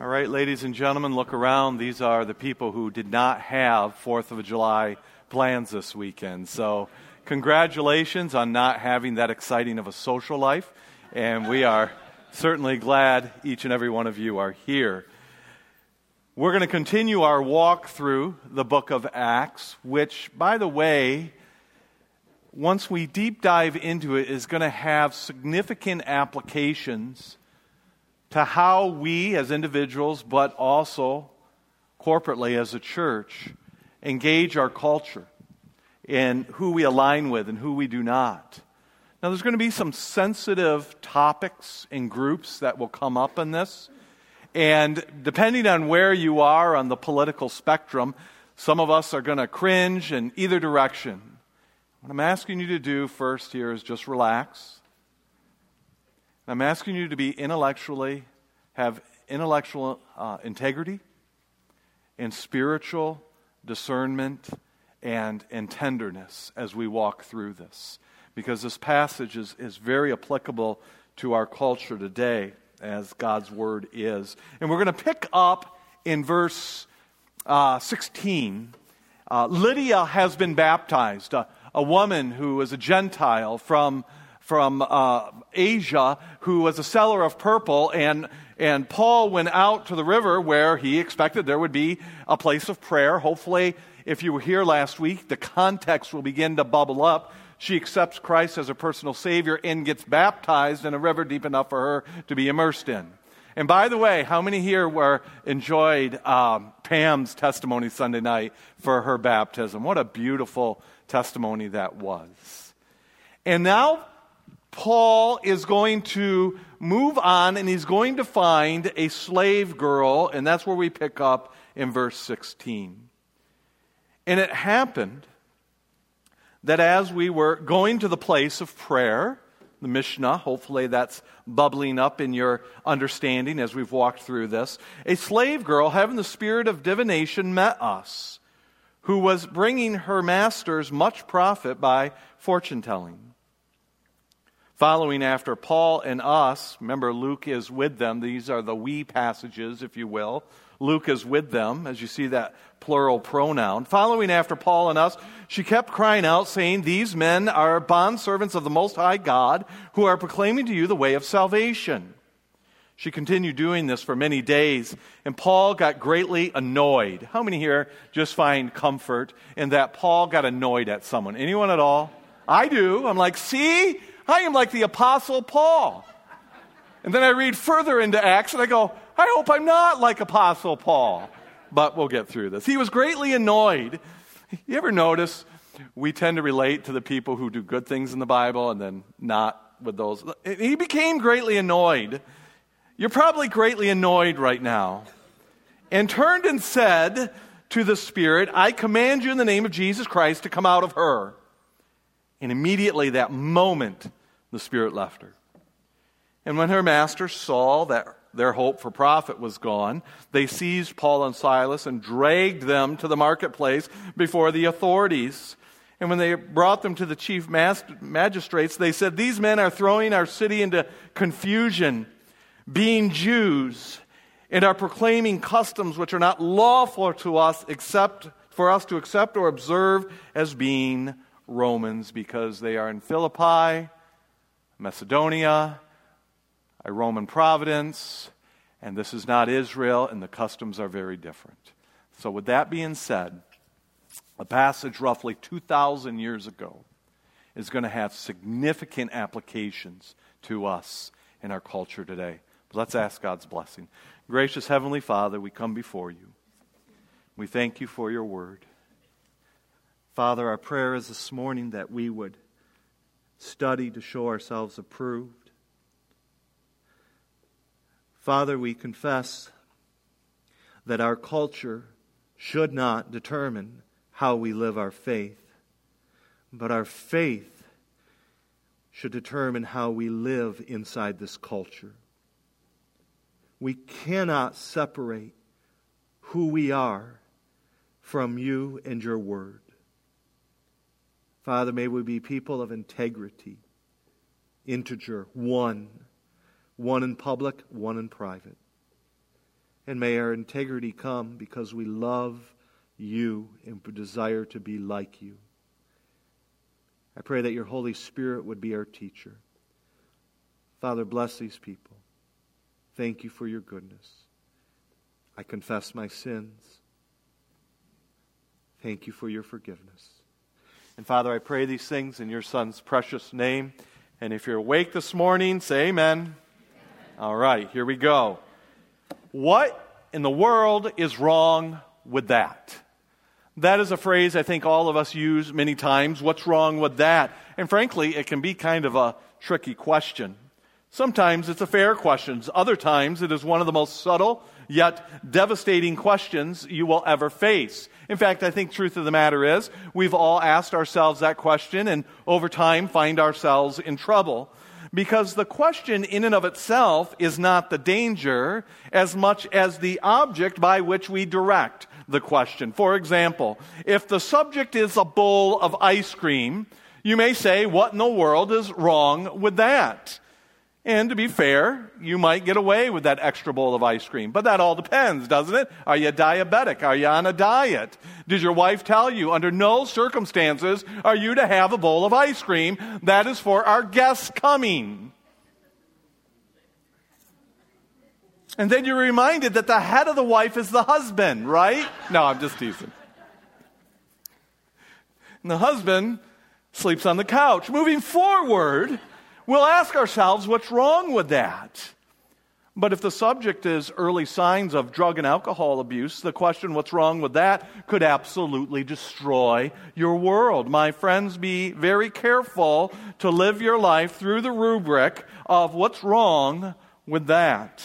All right, ladies and gentlemen, look around. These are the people who did not have 4th of July plans this weekend. So, congratulations on not having that exciting of a social life. And we are certainly glad each and every one of you are here. We're going to continue our walk through the book of Acts, which, by the way, once we deep dive into it, is going to have significant applications to how we as individuals, but also corporately as a church, engage our culture and who we align with and who we do not. Now, there's going to be some sensitive topics and groups that will come up in this. And depending on where you are on the political spectrum, some of us are going to cringe in either direction. What I'm asking you to do first here is just relax I'm asking you to be intellectually, have intellectual uh, integrity and spiritual discernment and, and tenderness as we walk through this. Because this passage is, is very applicable to our culture today, as God's word is. And we're going to pick up in verse uh, 16. Uh, Lydia has been baptized, a woman who is a Gentile from from uh, Asia who was a seller of purple, and, and Paul went out to the river where he expected there would be a place of prayer. Hopefully, if you were here last week, the context will begin to bubble up. She accepts Christ as a personal Savior and gets baptized in a river deep enough for her to be immersed in. And by the way, how many here were enjoyed um, Pam's testimony Sunday night for her baptism? What a beautiful testimony that was. And now Paul is going to move on and he's going to find a slave girl, and that's where we pick up in verse 16. And it happened that as we were going to the place of prayer, the Mishnah, hopefully that's bubbling up in your understanding as we've walked through this, a slave girl having the spirit of divination met us, who was bringing her masters much profit by fortune telling. Following after Paul and us, remember Luke is with them. These are the we passages, if you will. Luke is with them, as you see that plural pronoun. Following after Paul and us, she kept crying out, saying, These men are bondservants of the Most High God, who are proclaiming to you the way of salvation. She continued doing this for many days, and Paul got greatly annoyed. How many here just find comfort in that Paul got annoyed at someone? Anyone at all? I do. I'm like, see? I am like the Apostle Paul. And then I read further into Acts and I go, I hope I'm not like Apostle Paul. But we'll get through this. He was greatly annoyed. You ever notice we tend to relate to the people who do good things in the Bible and then not with those? He became greatly annoyed. You're probably greatly annoyed right now. And turned and said to the Spirit, I command you in the name of Jesus Christ to come out of her. And immediately, that moment, the Spirit left her. And when her masters saw that their hope for profit was gone, they seized Paul and Silas and dragged them to the marketplace before the authorities. And when they brought them to the chief magistrates, they said, These men are throwing our city into confusion, being Jews, and are proclaiming customs which are not lawful to us except for us to accept or observe as being Romans, because they are in Philippi Macedonia, a Roman providence, and this is not Israel, and the customs are very different. So, with that being said, a passage roughly 2,000 years ago is going to have significant applications to us in our culture today. But let's ask God's blessing. Gracious Heavenly Father, we come before you. We thank you for your word. Father, our prayer is this morning that we would study to show ourselves approved. Father, we confess that our culture should not determine how we live our faith, but our faith should determine how we live inside this culture. We cannot separate who we are from you and your word. Father, may we be people of integrity, integer, one, one in public, one in private. And may our integrity come because we love you and desire to be like you. I pray that your Holy Spirit would be our teacher. Father, bless these people. Thank you for your goodness. I confess my sins. Thank you for your forgiveness. And Father, I pray these things in your Son's precious name. And if you're awake this morning, say amen. amen. All right, here we go. What in the world is wrong with that? That is a phrase I think all of us use many times. What's wrong with that? And frankly, it can be kind of a tricky question. Sometimes it's a fair question. Other times it is one of the most subtle yet devastating questions you will ever face. In fact, I think truth of the matter is we've all asked ourselves that question and over time find ourselves in trouble. Because the question in and of itself is not the danger as much as the object by which we direct the question. For example, if the subject is a bowl of ice cream, you may say, what in the world is wrong with that? And to be fair, you might get away with that extra bowl of ice cream. But that all depends, doesn't it? Are you diabetic? Are you on a diet? Did your wife tell you under no circumstances are you to have a bowl of ice cream? That is for our guests coming. And then you're reminded that the head of the wife is the husband, right? No, I'm just teasing. And the husband sleeps on the couch. Moving forward, We'll ask ourselves what's wrong with that. But if the subject is early signs of drug and alcohol abuse, the question, what's wrong with that, could absolutely destroy your world. My friends, be very careful to live your life through the rubric of what's wrong with that.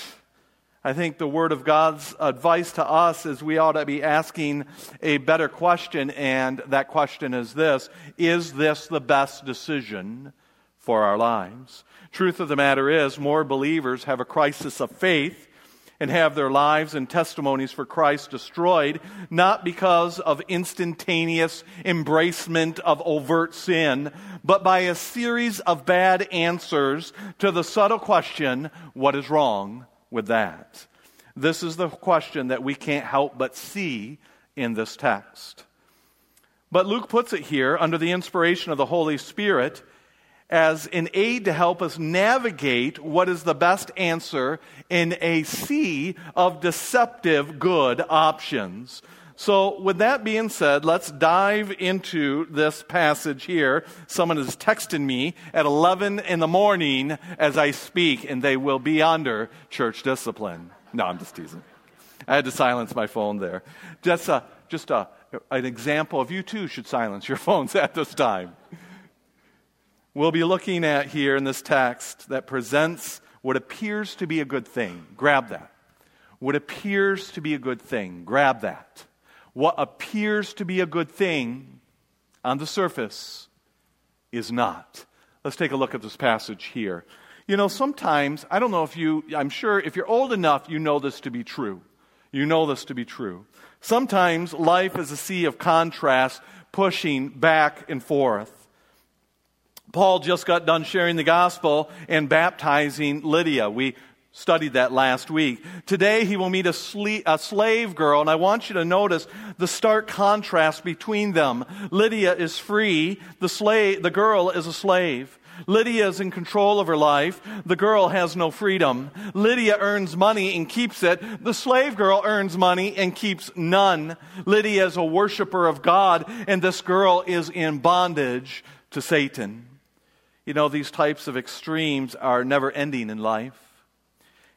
I think the Word of God's advice to us is we ought to be asking a better question, and that question is this Is this the best decision for our lives. Truth of the matter is, more believers have a crisis of faith and have their lives and testimonies for Christ destroyed, not because of instantaneous embracement of overt sin, but by a series of bad answers to the subtle question what is wrong with that? This is the question that we can't help but see in this text. But Luke puts it here under the inspiration of the Holy Spirit as an aid to help us navigate what is the best answer in a sea of deceptive good options. So, with that being said, let's dive into this passage here. Someone is texting me at 11 in the morning as I speak, and they will be under church discipline. No, I'm just teasing. I had to silence my phone there. Just, a, just a, an example of you too should silence your phones at this time we'll be looking at here in this text that presents what appears to be a good thing. Grab that. What appears to be a good thing. Grab that. What appears to be a good thing on the surface is not. Let's take a look at this passage here. You know, sometimes, I don't know if you, I'm sure if you're old enough, you know this to be true. You know this to be true. Sometimes life is a sea of contrast pushing back and forth. Paul just got done sharing the gospel and baptizing Lydia. We studied that last week. Today he will meet a, slave girl, and I want you to notice the stark contrast between them. Lydia is free, the, slave, the girl is a slave. Lydia is in control of her life. The girl has no freedom. Lydia earns money and keeps it. The slave girl earns money and keeps none. Lydia is a worshiper of God, and this girl is in bondage to Satan. You know, these types of extremes are never ending in life.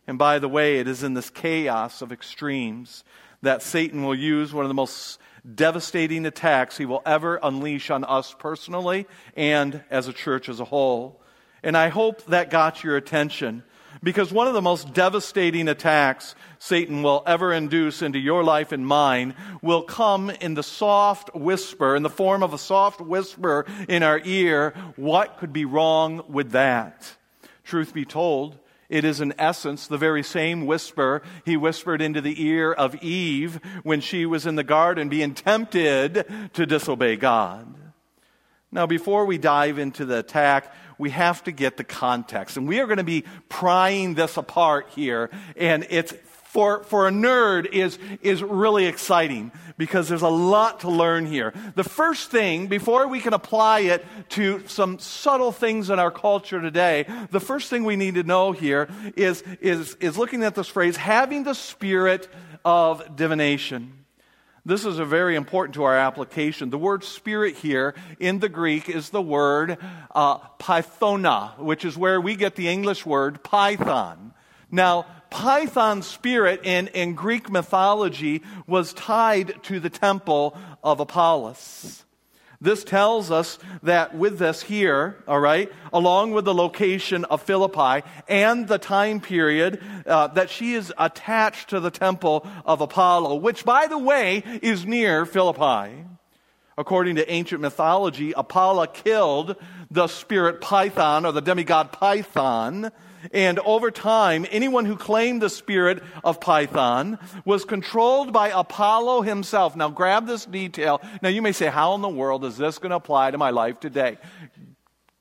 And by the way, it is in this chaos of extremes that Satan will use one of the most devastating attacks he will ever unleash on us personally and as a church as a whole. And I hope that got your attention because one of the most devastating attacks Satan will ever induce into your life and mine will come in the soft whisper, in the form of a soft whisper in our ear. What could be wrong with that? Truth be told, it is in essence the very same whisper he whispered into the ear of Eve when she was in the garden being tempted to disobey God. Now, before we dive into the attack, we have to get the context. And we are going to be prying this apart here. And it's for, for a nerd is, is really exciting because there's a lot to learn here. The first thing, before we can apply it to some subtle things in our culture today, the first thing we need to know here is, is, is looking at this phrase, having the spirit of divination. This is a very important to our application. The word spirit here in the Greek is the word uh, pythona, which is where we get the English word python. Now, python spirit in, in Greek mythology was tied to the temple of Apollos. This tells us that with this here, all right, along with the location of Philippi and the time period, uh, that she is attached to the temple of Apollo, which, by the way, is near Philippi. According to ancient mythology, Apollo killed the spirit Python or the demigod Python and over time, anyone who claimed the spirit of Python was controlled by Apollo himself. Now, grab this detail. Now, you may say, How in the world is this going to apply to my life today?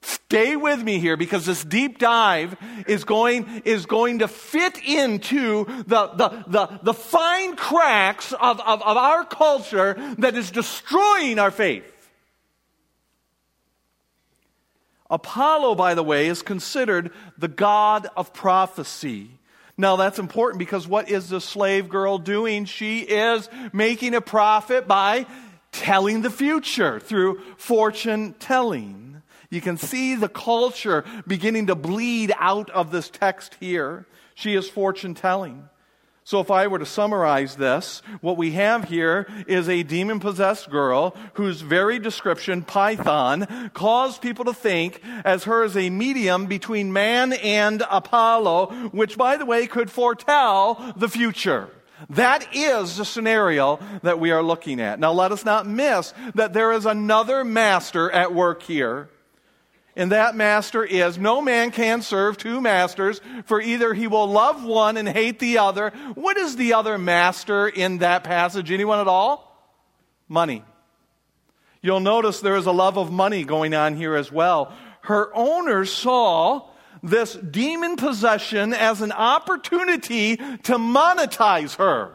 Stay with me here because this deep dive is going, is going to fit into the, the, the, the fine cracks of, of, of our culture that is destroying our faith. Apollo, by the way, is considered the god of prophecy. Now, that's important because what is the slave girl doing? She is making a profit by telling the future through fortune telling. You can see the culture beginning to bleed out of this text here. She is fortune telling. So, if I were to summarize this, what we have here is a demon possessed girl whose very description, Python, caused people to think as her as a medium between man and Apollo, which, by the way, could foretell the future. That is the scenario that we are looking at. Now, let us not miss that there is another master at work here and that master is no man can serve two masters, for either he will love one and hate the other. What is the other master in that passage? Anyone at all? Money. You'll notice there is a love of money going on here as well. Her owner saw this demon possession as an opportunity to monetize her.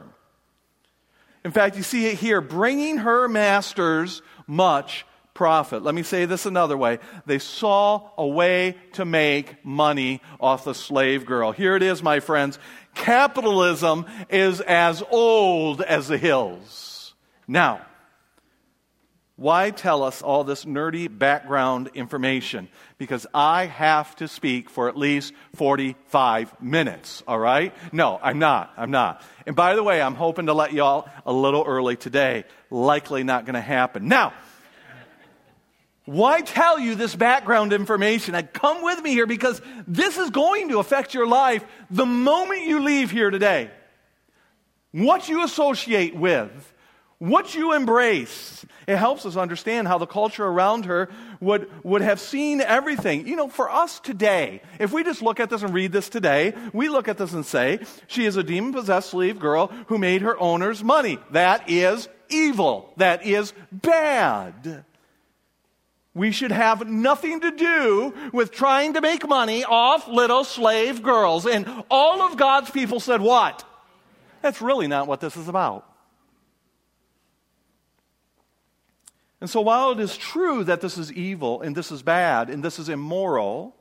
In fact, you see it here, bringing her masters much profit. Let me say this another way. They saw a way to make money off the slave girl. Here it is, my friends. Capitalism is as old as the hills. Now, why tell us all this nerdy background information? Because I have to speak for at least 45 minutes, all right? No, I'm not. I'm not. And by the way, I'm hoping to let y'all a little early today. Likely not going to happen. Now, why tell you this background information? I come with me here because this is going to affect your life the moment you leave here today. What you associate with, what you embrace. It helps us understand how the culture around her would, would have seen everything. You know, for us today, if we just look at this and read this today, we look at this and say, she is a demon possessed slave girl who made her owners money. That is evil. That is bad. We should have nothing to do with trying to make money off little slave girls. And all of God's people said, What? That's really not what this is about. And so, while it is true that this is evil and this is bad and this is immoral,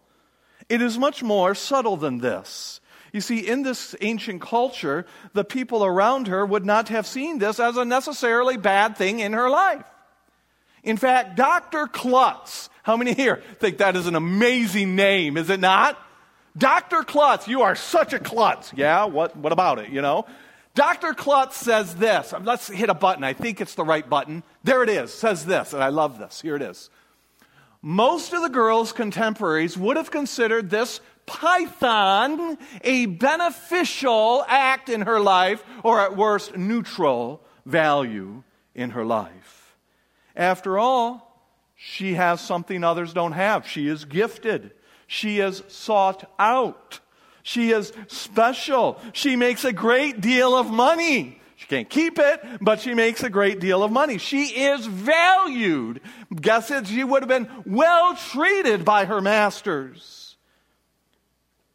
it is much more subtle than this. You see, in this ancient culture, the people around her would not have seen this as a necessarily bad thing in her life. In fact, Dr. Klutz, how many here think that is an amazing name, is it not? Dr. Klutz, you are such a klutz. Yeah, what, what about it, you know? Dr. Klutz says this. Let's hit a button. I think it's the right button. There it is. Says this, and I love this. Here it is. Most of the girls' contemporaries would have considered this python a beneficial act in her life, or at worst, neutral value in her life. After all, she has something others don't have. She is gifted. She is sought out. She is special. She makes a great deal of money. She can't keep it, but she makes a great deal of money. She is valued. Guess it, she would have been well treated by her masters.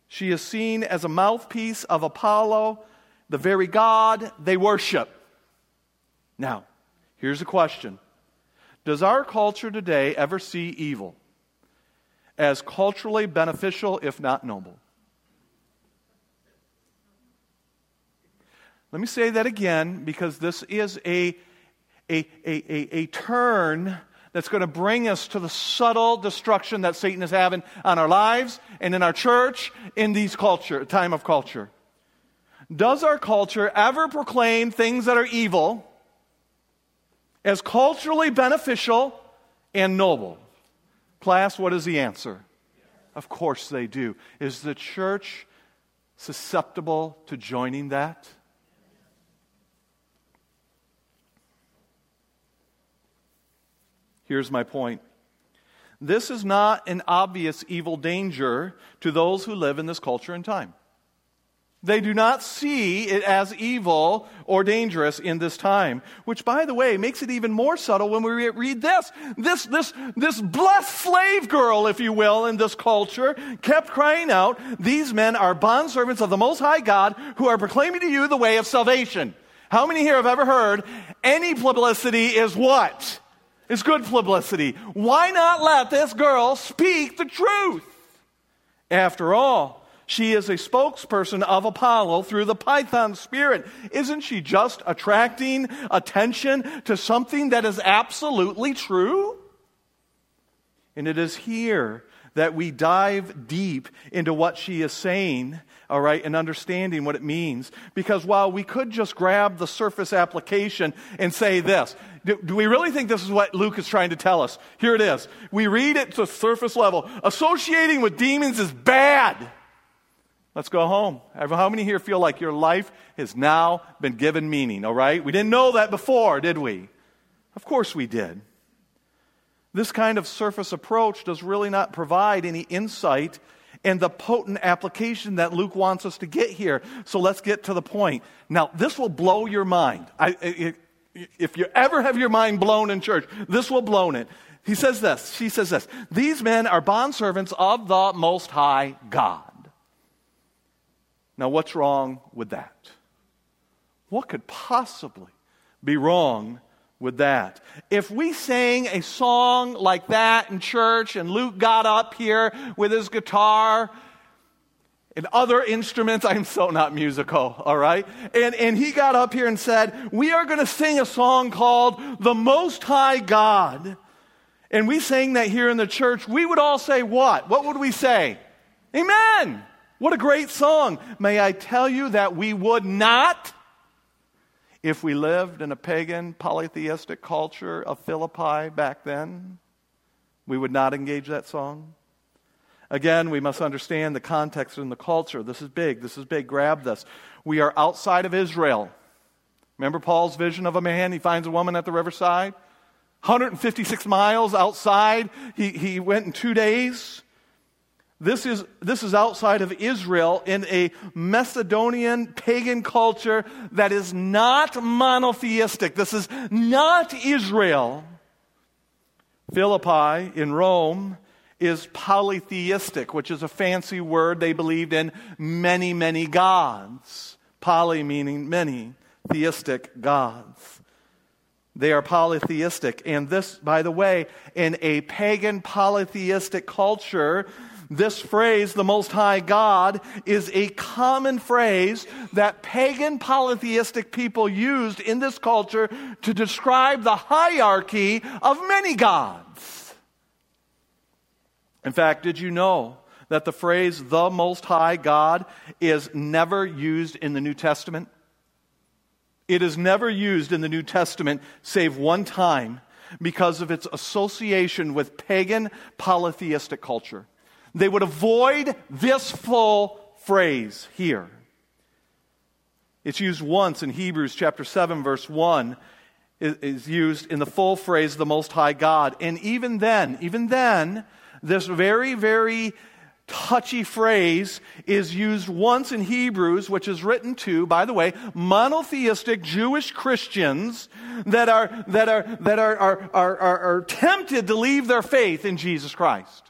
She is seen as a mouthpiece of Apollo the very God they worship. Now, here's a question Does our culture today ever see evil as culturally beneficial, if not noble? Let me say that again because this is a, a, a, a, a turn that's going to bring us to the subtle destruction that Satan is having on our lives and in our church in these culture, time of culture. Does our culture ever proclaim things that are evil as culturally beneficial and noble? Class, what is the answer? Of course they do. Is the church susceptible to joining that? Here's my point. This is not an obvious evil danger to those who live in this culture and time. They do not see it as evil or dangerous in this time, which, by the way, makes it even more subtle when we read this. This, this, this blessed slave girl, if you will, in this culture kept crying out, These men are bondservants of the Most High God who are proclaiming to you the way of salvation. How many here have ever heard any publicity is what? Is good publicity. Why not let this girl speak the truth? After all, she is a spokesperson of Apollo through the Python spirit. Isn't she just attracting attention to something that is absolutely true? And it is here that we dive deep into what she is saying, all right, and understanding what it means. Because while we could just grab the surface application and say this, do, do, we really think this is what Luke is trying to tell us? Here it is. We read it to surface level. Associating with demons is bad. Let's go home. How many here feel like your life has now been given meaning, all right? We didn't know that before, did we? Of course we did. This kind of surface approach does really not provide any insight and the potent application that Luke wants us to get here. So let's get to the point. Now, this will blow your mind. I, it, if you ever have your mind blown in church, this will blow it. He says this. She says this. These men are bondservants of the Most High God. Now, what's wrong with that? What could possibly be wrong with that? If we sang a song like that in church and Luke got up here with his guitar and other instruments, I'm so not musical, all right? And, and he got up here and said, We are going to sing a song called The Most High God. And we sang that here in the church, we would all say what? What would we say? Amen. What a great song. May I tell you that we would not, if we lived in a pagan polytheistic culture of Philippi back then, we would not engage that song. Again, we must understand the context and the culture. This is big. This is big. Grab this. We are outside of Israel. Remember Paul's vision of a man? He finds a woman at the riverside. 156 miles outside. He, he went in two days. This is, this is outside of Israel in a Macedonian pagan culture that is not monotheistic. This is not Israel. Philippi in Rome is polytheistic, which is a fancy word. They believed in many, many gods. Poly meaning many, theistic gods. They are polytheistic. And this, by the way, in a pagan polytheistic culture, this phrase, the Most High God, is a common phrase that pagan polytheistic people used in this culture to describe the hierarchy of many gods. In fact, did you know that the phrase the Most High God is never used in the New Testament? It is never used in the New Testament save one time because of its association with pagan polytheistic culture they would avoid this full phrase here. It's used once in Hebrews chapter 7, verse 1, is used in the full phrase, the Most High God. And even then, even then, this very, very touchy phrase is used once in Hebrews, which is written to, by the way, monotheistic Jewish Christians that are, that are, that are, are, are, are, are tempted to leave their faith in Jesus Christ.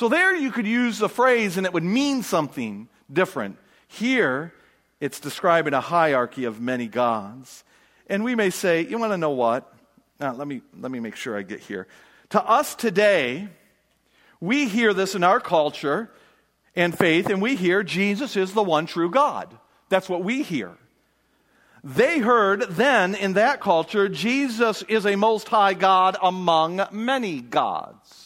So there you could use the phrase and it would mean something different. Here, It's describing a hierarchy of many gods. And we may say, you want to know what? Now, let me, let me make sure I get here. To us today, we hear this in our culture and faith, and we hear Jesus is the one true God. That's what we hear. They heard then in that culture, Jesus is a most high God among many gods.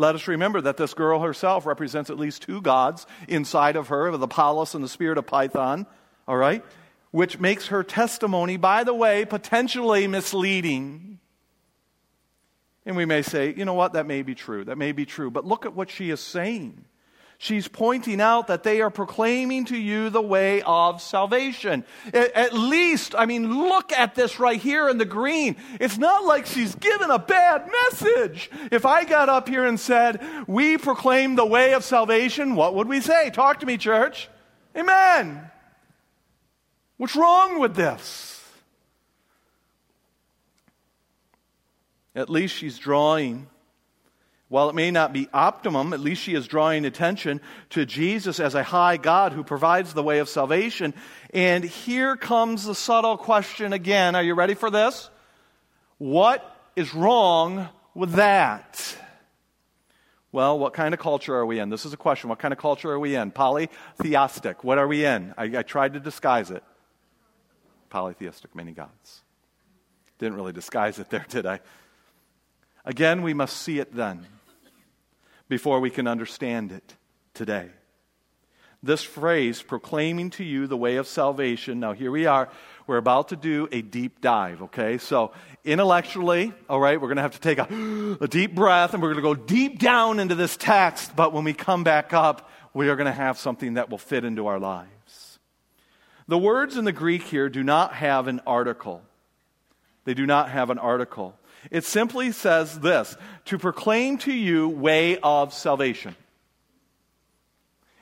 Let us remember that this girl herself represents at least two gods inside of her, the Apollos and the spirit of Python, all right? Which makes her testimony, by the way, potentially misleading. And we may say, you know what, that may be true. That may be true. But look at what she is saying. She's pointing out that they are proclaiming to you the way of salvation. At least, I mean, look at this right here in the green. It's not like she's given a bad message. If I got up here and said, We proclaim the way of salvation, what would we say? Talk to me, church. Amen. What's wrong with this? At least she's drawing while it may not be optimum, at least she is drawing attention to Jesus as a high God who provides the way of salvation. And here comes the subtle question again. Are you ready for this? What is wrong with that? Well, what kind of culture are we in? This is a question. What kind of culture are we in? Polytheistic. What are we in? I, I tried to disguise it. Polytheistic, many gods. Didn't really disguise it there, did I? Again, we must see it then before we can understand it today. This phrase, proclaiming to you the way of salvation. Now, here we are. We're about to do a deep dive, okay? So, intellectually, all right, we're going to have to take a, a deep breath and we're going to go deep down into this text. But when we come back up, we are going to have something that will fit into our lives. The words in the Greek here do not have an article. They do not have an article. It simply says this to proclaim to you way of salvation.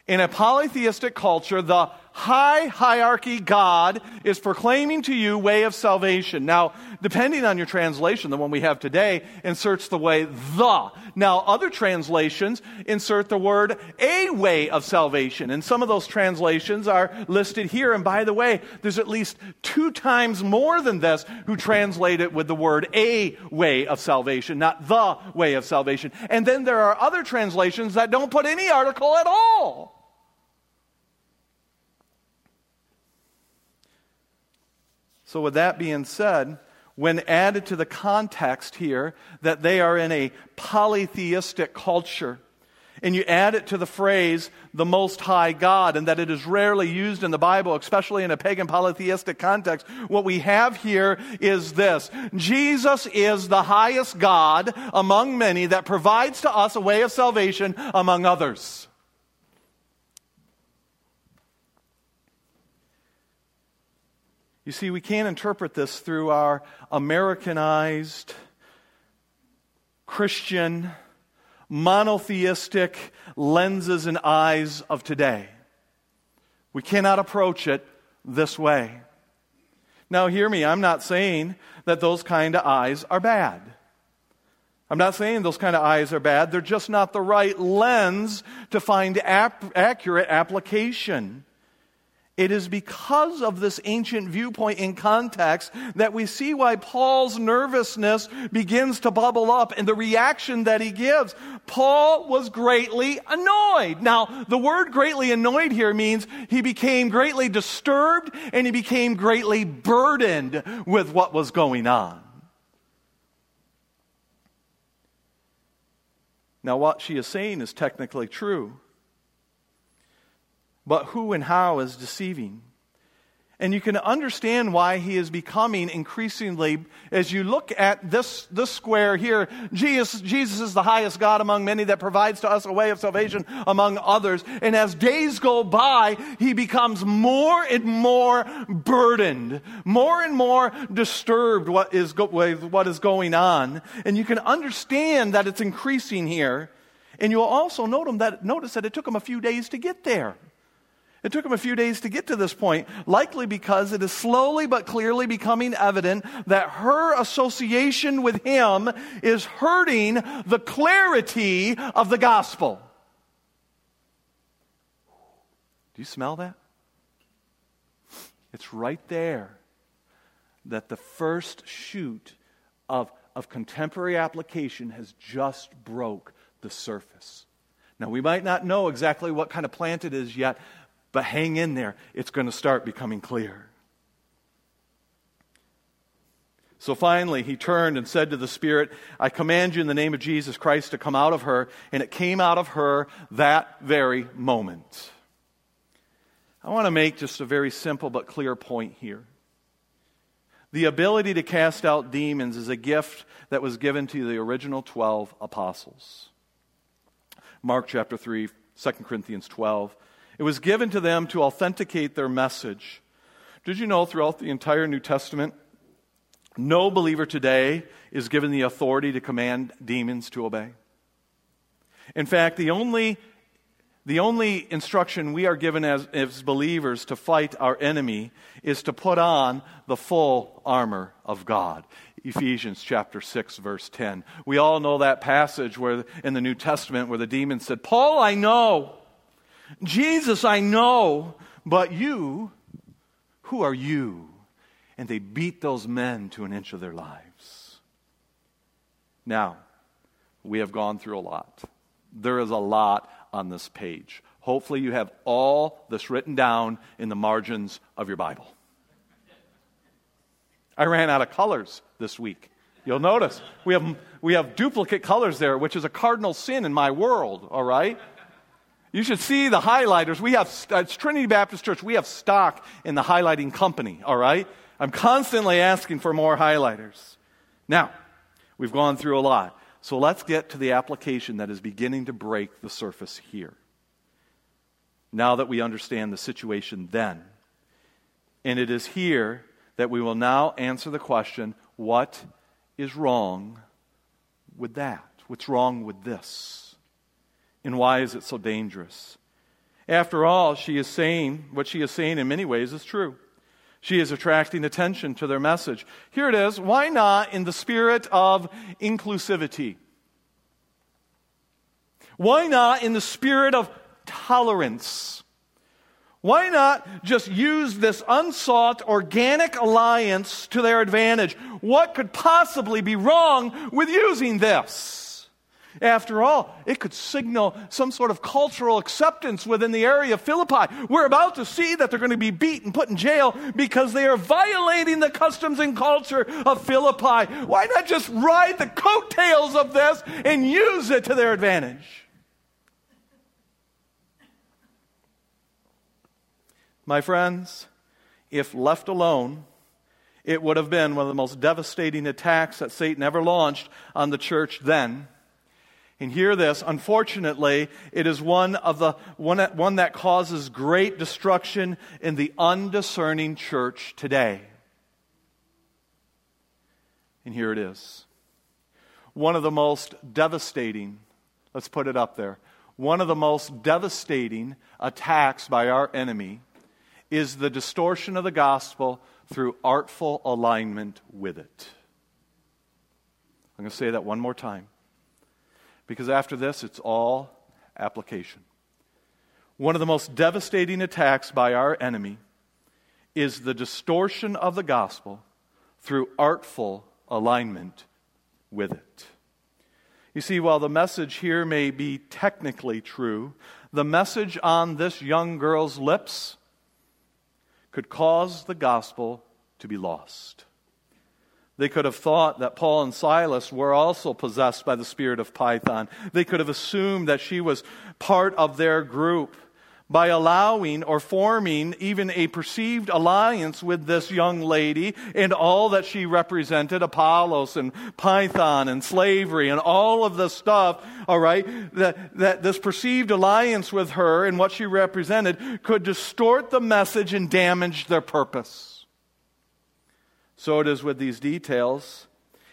In a polytheistic culture, the high hierarchy God is proclaiming to you way of salvation. Now, depending on your translation, the one we have today inserts the way the. Now, other translations insert the word a way of salvation. And some of those translations are listed here. And by the way, there's at least two times more than this who translate it with the word a way of salvation, not the way of salvation. And then there are other translations that don't put any article at all. So, with that being said, when added to the context here that they are in a polytheistic culture, and you add it to the phrase, the Most High God, and that it is rarely used in the Bible, especially in a pagan polytheistic context, what we have here is this Jesus is the highest God among many that provides to us a way of salvation among others. You see, we can't interpret this through our Americanized, Christian, monotheistic lenses and eyes of today. We cannot approach it this way. Now, hear me, I'm not saying that those kind of eyes are bad. I'm not saying those kind of eyes are bad. They're just not the right lens to find ap- accurate application. It is because of this ancient viewpoint in context that we see why Paul's nervousness begins to bubble up and the reaction that he gives. Paul was greatly annoyed. Now, the word greatly annoyed here means he became greatly disturbed and he became greatly burdened with what was going on. Now, what she is saying is technically true but who and how is deceiving. And you can understand why he is becoming increasingly, as you look at this, this square here, Jesus, Jesus is the highest God among many that provides to us a way of salvation among others. And as days go by, he becomes more and more burdened, more and more disturbed what is go, with what is going on. And you can understand that it's increasing here. And you'll also that, notice that it took him a few days to get there. It took him a few days to get to this point, likely because it is slowly but clearly becoming evident that her association with him is hurting the clarity of the gospel. Do you smell that? It's right there that the first shoot of, of contemporary application has just broke the surface. Now, we might not know exactly what kind of plant it is yet, but hang in there. It's going to start becoming clear. So finally, he turned and said to the Spirit, I command you in the name of Jesus Christ to come out of her. And it came out of her that very moment. I want to make just a very simple but clear point here. The ability to cast out demons is a gift that was given to the original 12 apostles. Mark chapter 3, 2 Corinthians 12. It was given to them to authenticate their message. Did you know throughout the entire New Testament, no believer today is given the authority to command demons to obey. In fact, the only, the only instruction we are given as, as believers to fight our enemy is to put on the full armor of God. Ephesians chapter 6 verse 10. We all know that passage where in the New Testament where the demon said, "Paul, I know. Jesus, I know, but you, who are you?" and they beat those men to an inch of their lives. Now, we have gone through a lot. There is a lot on this page. Hopefully, you have all this written down in the margins of your Bible. I ran out of colors this week. You'll notice we have, we have duplicate colors there, which is a cardinal sin in my world, all right? You should see the highlighters. We have, uh, it's Trinity Baptist Church, we have stock in the highlighting company, all right? I'm constantly asking for more highlighters. Now, we've gone through a lot. So let's get to the application that is beginning to break the surface here. Now that we understand the situation then. And it is here that we will now answer the question what is wrong with that? What's wrong with this? And why is it so dangerous? After all, she is saying, what she is saying in many ways is true. She is attracting attention to their message. Here it is. Why not in the spirit of inclusivity? Why not in the spirit of tolerance? Why not just use this unsought organic alliance to their advantage? What could possibly be wrong with using this? After all, it could signal some sort of cultural acceptance within the area of Philippi. We're about to see that they're going to be beaten, put in jail because they are violating the customs and culture of Philippi. Why not just ride the coattails of this and use it to their advantage? My friends, if left alone, it would have been one of the most devastating attacks that Satan ever launched on the church then. And hear this, unfortunately, it is one of the one one that causes great destruction in the undiscerning church today. And here it is. One of the most devastating, let's put it up there. One of the most devastating attacks by our enemy is the distortion of the gospel through artful alignment with it. I'm going to say that one more time because after this, it's all application. One of the most devastating attacks by our enemy is the distortion of the gospel through artful alignment with it. You see, while the message here may be technically true, the message on this young girl's lips could cause the gospel to be lost. They could have thought that Paul and Silas were also possessed by the spirit of Python. They could have assumed that she was part of their group by allowing or forming even a perceived alliance with this young lady and all that she represented Apollos and Python and slavery and all of the stuff, all right, that, that this perceived alliance with her and what she represented could distort the message and damage their purpose. So it is with these details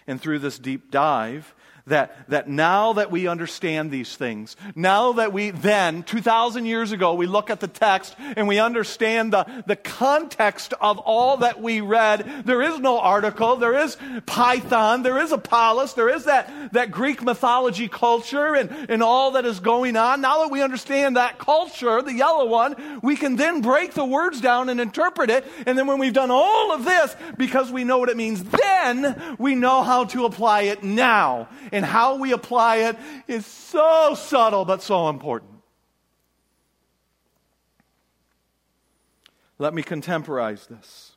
and through this deep dive that, that now that we understand these things, now that we then, 2,000 years ago, we look at the text and we understand the, the context of all that we read, there is no article, there is Python, there is Apollos, there is that, that Greek mythology culture and, and all that is going on. Now that we understand that culture, the yellow one, we can then break the words down and interpret it. And then when we've done all of this, because we know what it means, then we know how to apply it now and how we apply it is so subtle but so important. Let me contemporize this.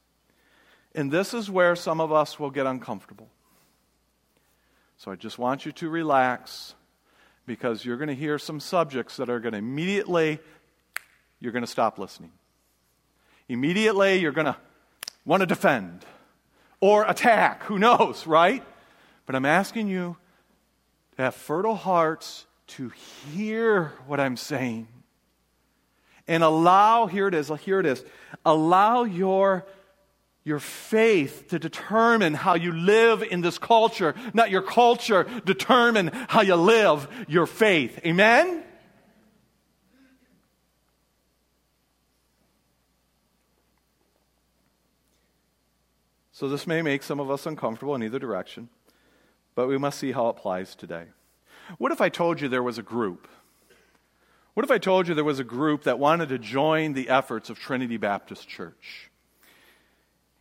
And this is where some of us will get uncomfortable. So I just want you to relax because you're going to hear some subjects that are going to immediately, you're going to stop listening. Immediately, you're going to want to defend or attack. Who knows, right? But I'm asking you to have fertile hearts to hear what I'm saying. And allow, here it is, here it is, allow your, your faith to determine how you live in this culture, not your culture determine how you live your faith. Amen? So, this may make some of us uncomfortable in either direction but we must see how it applies today. What if I told you there was a group? What if I told you there was a group that wanted to join the efforts of Trinity Baptist Church?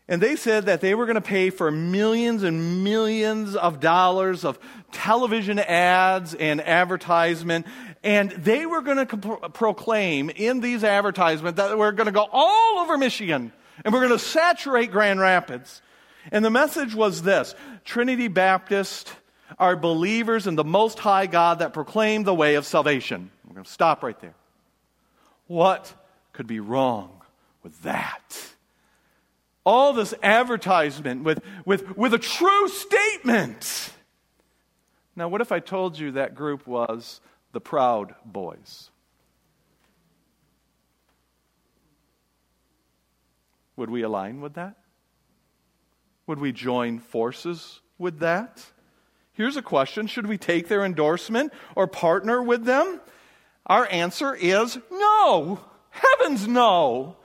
And they said that they were going to pay for millions and millions of dollars of television ads and advertisement. And they were going to proclaim in these advertisements that we're going to go all over Michigan and we're going to saturate Grand Rapids. And the message was this Trinity Baptist are believers in the Most High God that proclaim the way of salvation. We're going to stop right there. What could be wrong with that? All this advertisement with, with, with a true statement. Now, what if I told you that group was the Proud Boys? Would we align with that? Would we join forces with that? Here's a question Should we take their endorsement or partner with them? Our answer is no. Heavens, no.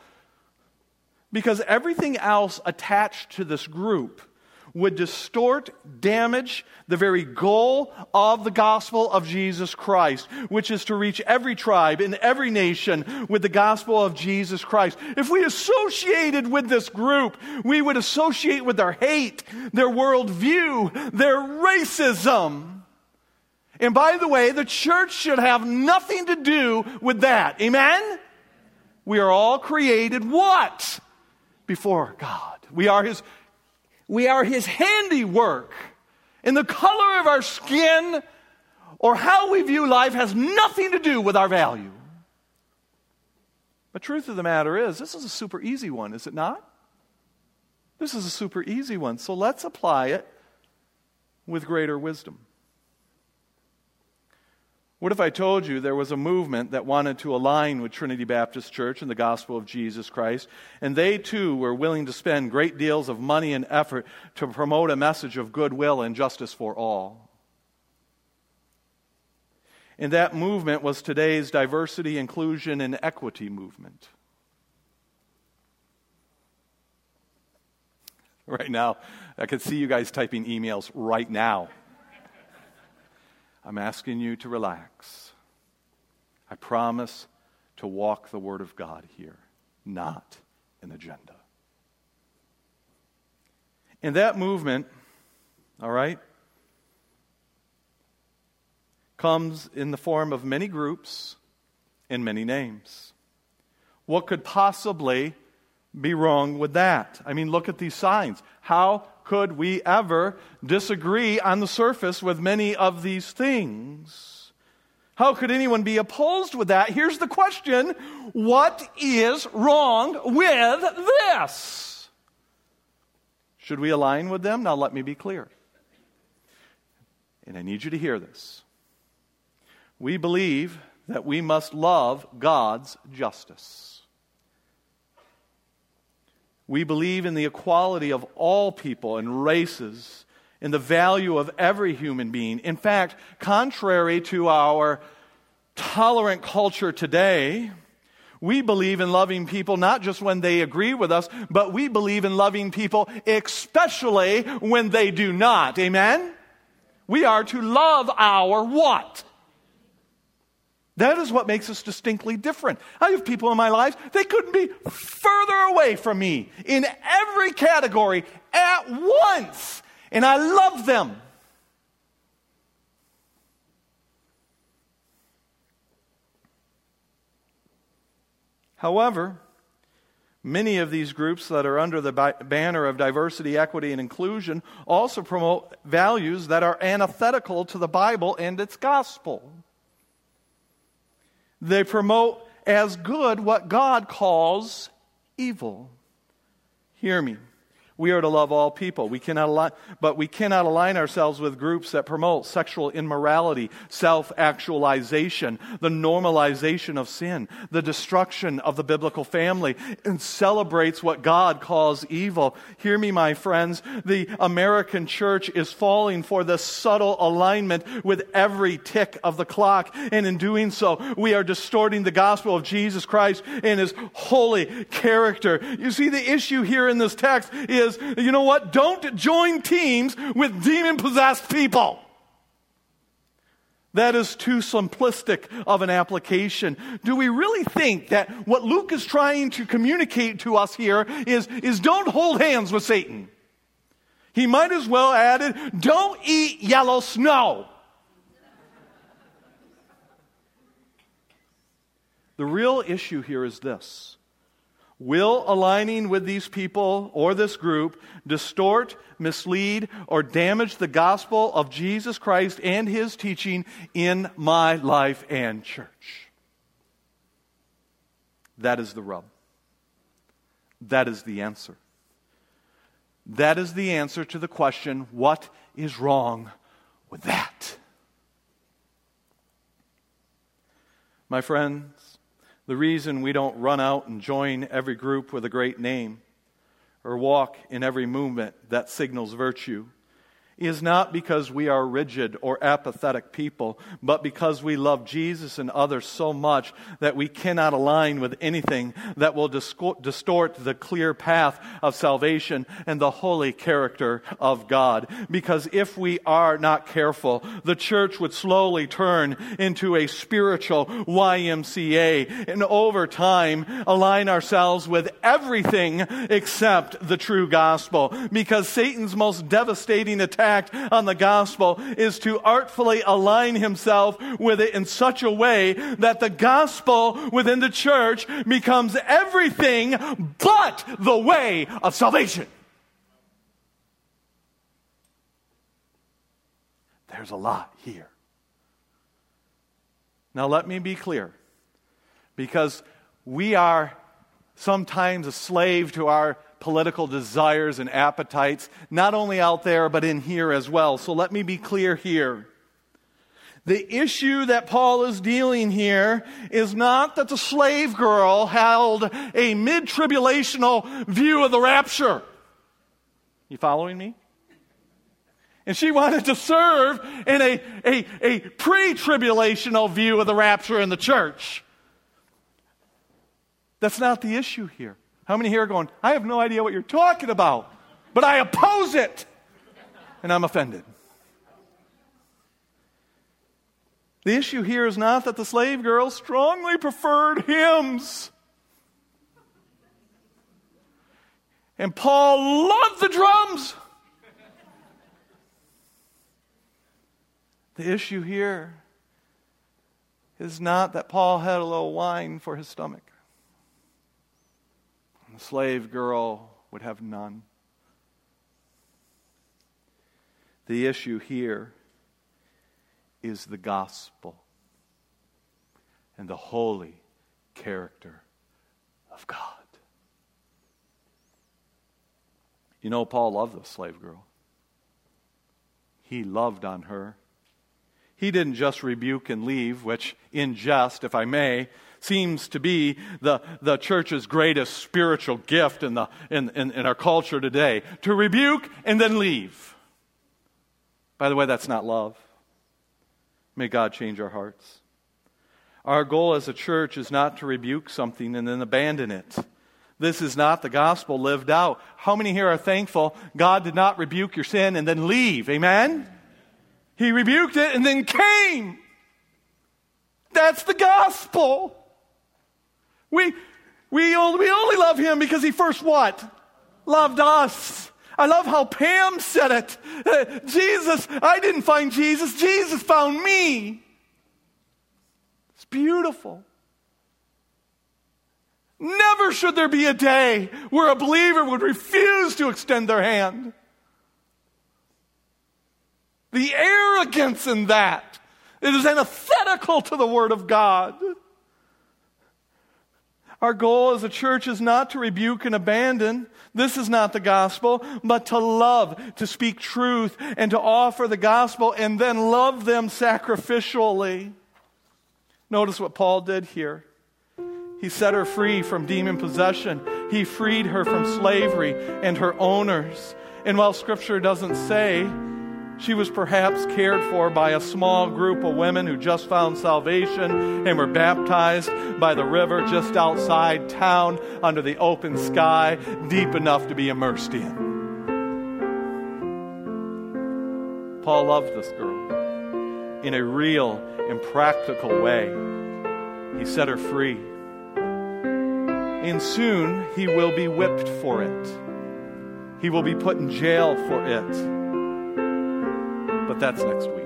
Because everything else attached to this group would distort, damage the very goal of the gospel of Jesus Christ, which is to reach every tribe in every nation with the gospel of Jesus Christ. If we associated with this group, we would associate with their hate, their worldview, their racism. And by the way, the church should have nothing to do with that. Amen? We are all created what? Before God. We are His we are His handiwork. And the color of our skin or how we view life has nothing to do with our value. The truth of the matter is, this is a super easy one, is it not? This is a super easy one. So let's apply it with greater wisdom. What if I told you there was a movement that wanted to align with Trinity Baptist Church and the gospel of Jesus Christ, and they too were willing to spend great deals of money and effort to promote a message of goodwill and justice for all? And that movement was today's diversity, inclusion, and equity movement. Right now, I can see you guys typing emails right now. I'm asking you to relax. I promise to walk the Word of God here, not an agenda. And that movement, all right, comes in the form of many groups and many names. What could possibly be wrong with that? I mean, look at these signs. How could we ever disagree on the surface with many of these things? How could anyone be opposed with that? Here's the question What is wrong with this? Should we align with them? Now, let me be clear. And I need you to hear this. We believe that we must love God's justice. We believe in the equality of all people and races in the value of every human being. In fact, contrary to our tolerant culture today, we believe in loving people not just when they agree with us, but we believe in loving people especially when they do not. Amen? We are to love our what? That is what makes us distinctly different. I have people in my life, they couldn't be further away from me in every category at once. And I love them. However, many of these groups that are under the banner of diversity, equity, and inclusion also promote values that are antithetical to the Bible and its gospel. They promote as good what God calls evil. Hear me. We are to love all people. We cannot align, but we cannot align ourselves with groups that promote sexual immorality, self actualization, the normalization of sin, the destruction of the biblical family, and celebrates what God calls evil. Hear me, my friends. The American church is falling for this subtle alignment with every tick of the clock. And in doing so, we are distorting the gospel of Jesus Christ and his holy character. You see, the issue here in this text is is, you know what? Don't join teams with demon possessed people. That is too simplistic of an application. Do we really think that what Luke is trying to communicate to us here is, is don't hold hands with Satan? He might as well added, don't eat yellow snow. The real issue here is this Will aligning with these people or this group distort, mislead, or damage the gospel of Jesus Christ and his teaching in my life and church? That is the rub. That is the answer. That is the answer to the question what is wrong with that? My friends, the reason we don't run out and join every group with a great name or walk in every movement that signals virtue is not because we are rigid or apathetic people, but because we love Jesus and others so much that we cannot align with anything that will distort the clear path of salvation and the holy character of God. Because if we are not careful, the church would slowly turn into a spiritual YMCA and over time align ourselves with everything except the true gospel. Because Satan's most devastating attack on the gospel is to artfully align himself with it in such a way that the gospel within the church becomes everything but the way of salvation. There's a lot here. Now, let me be clear because we are sometimes a slave to our political desires and appetites, not only out there, but in here as well. So let me be clear here. The issue that Paul is dealing here is not that the slave girl held a mid tribulational view of the rapture. You following me? And she wanted to serve in a, a, a pre tribulational view of the rapture in the church. That's not the issue here. How many here are going, I have no idea what you're talking about, but I oppose it? And I'm offended. The issue here is not that the slave girl strongly preferred hymns. And Paul loved the drums. The issue here is not that Paul had a little wine for his stomach slave girl would have none. The issue here is the gospel and the holy character of God. You know, Paul loved the slave girl. He loved on her. He didn't just rebuke and leave, which, in jest, if I may, seems to be the, the church's greatest spiritual gift in, the, in, in, in our culture today to rebuke and then leave. By the way, that's not love. May God change our hearts. Our goal as a church is not to rebuke something and then abandon it. This is not the gospel lived out. How many here are thankful God did not rebuke your sin and then leave? Amen? He rebuked it and then came. That's the gospel. We, we, only, we only love him because he first what? Loved us. I love how Pam said it. Uh, Jesus, I didn't find Jesus, Jesus found me. It's beautiful. Never should there be a day where a believer would refuse to extend their hand. The arrogance in that. It is antithetical to the Word of God. Our goal as a church is not to rebuke and abandon. This is not the gospel, but to love, to speak truth, and to offer the gospel and then love them sacrificially. Notice what Paul did here. He set her free from demon possession. He freed her from slavery and her owners. And while Scripture doesn't say she was perhaps cared for by a small group of women who just found salvation and were baptized by the river just outside town under the open sky, deep enough to be immersed in. Paul loved this girl in a real and practical way. He set her free. And soon he will be whipped for it. He will be put in jail for it that's next week.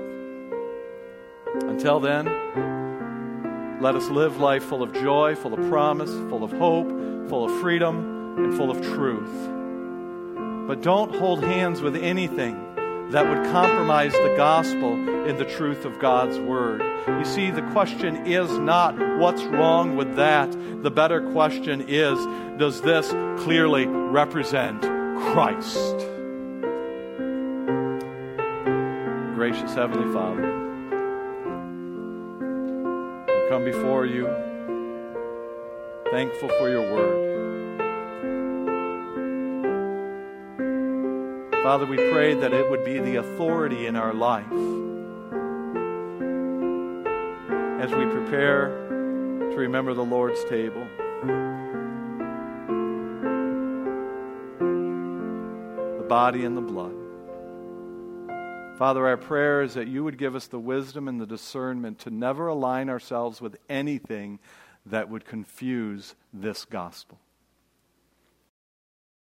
Until then, let us live life full of joy, full of promise, full of hope, full of freedom, and full of truth. But don't hold hands with anything that would compromise the gospel and the truth of God's word. You see, the question is not what's wrong with that. The better question is does this clearly represent Christ? Gracious Heavenly Father, we come before you thankful for your word. Father, we pray that it would be the authority in our life as we prepare to remember the Lord's table. The body and the blood. Father, our prayer is that you would give us the wisdom and the discernment to never align ourselves with anything that would confuse this gospel.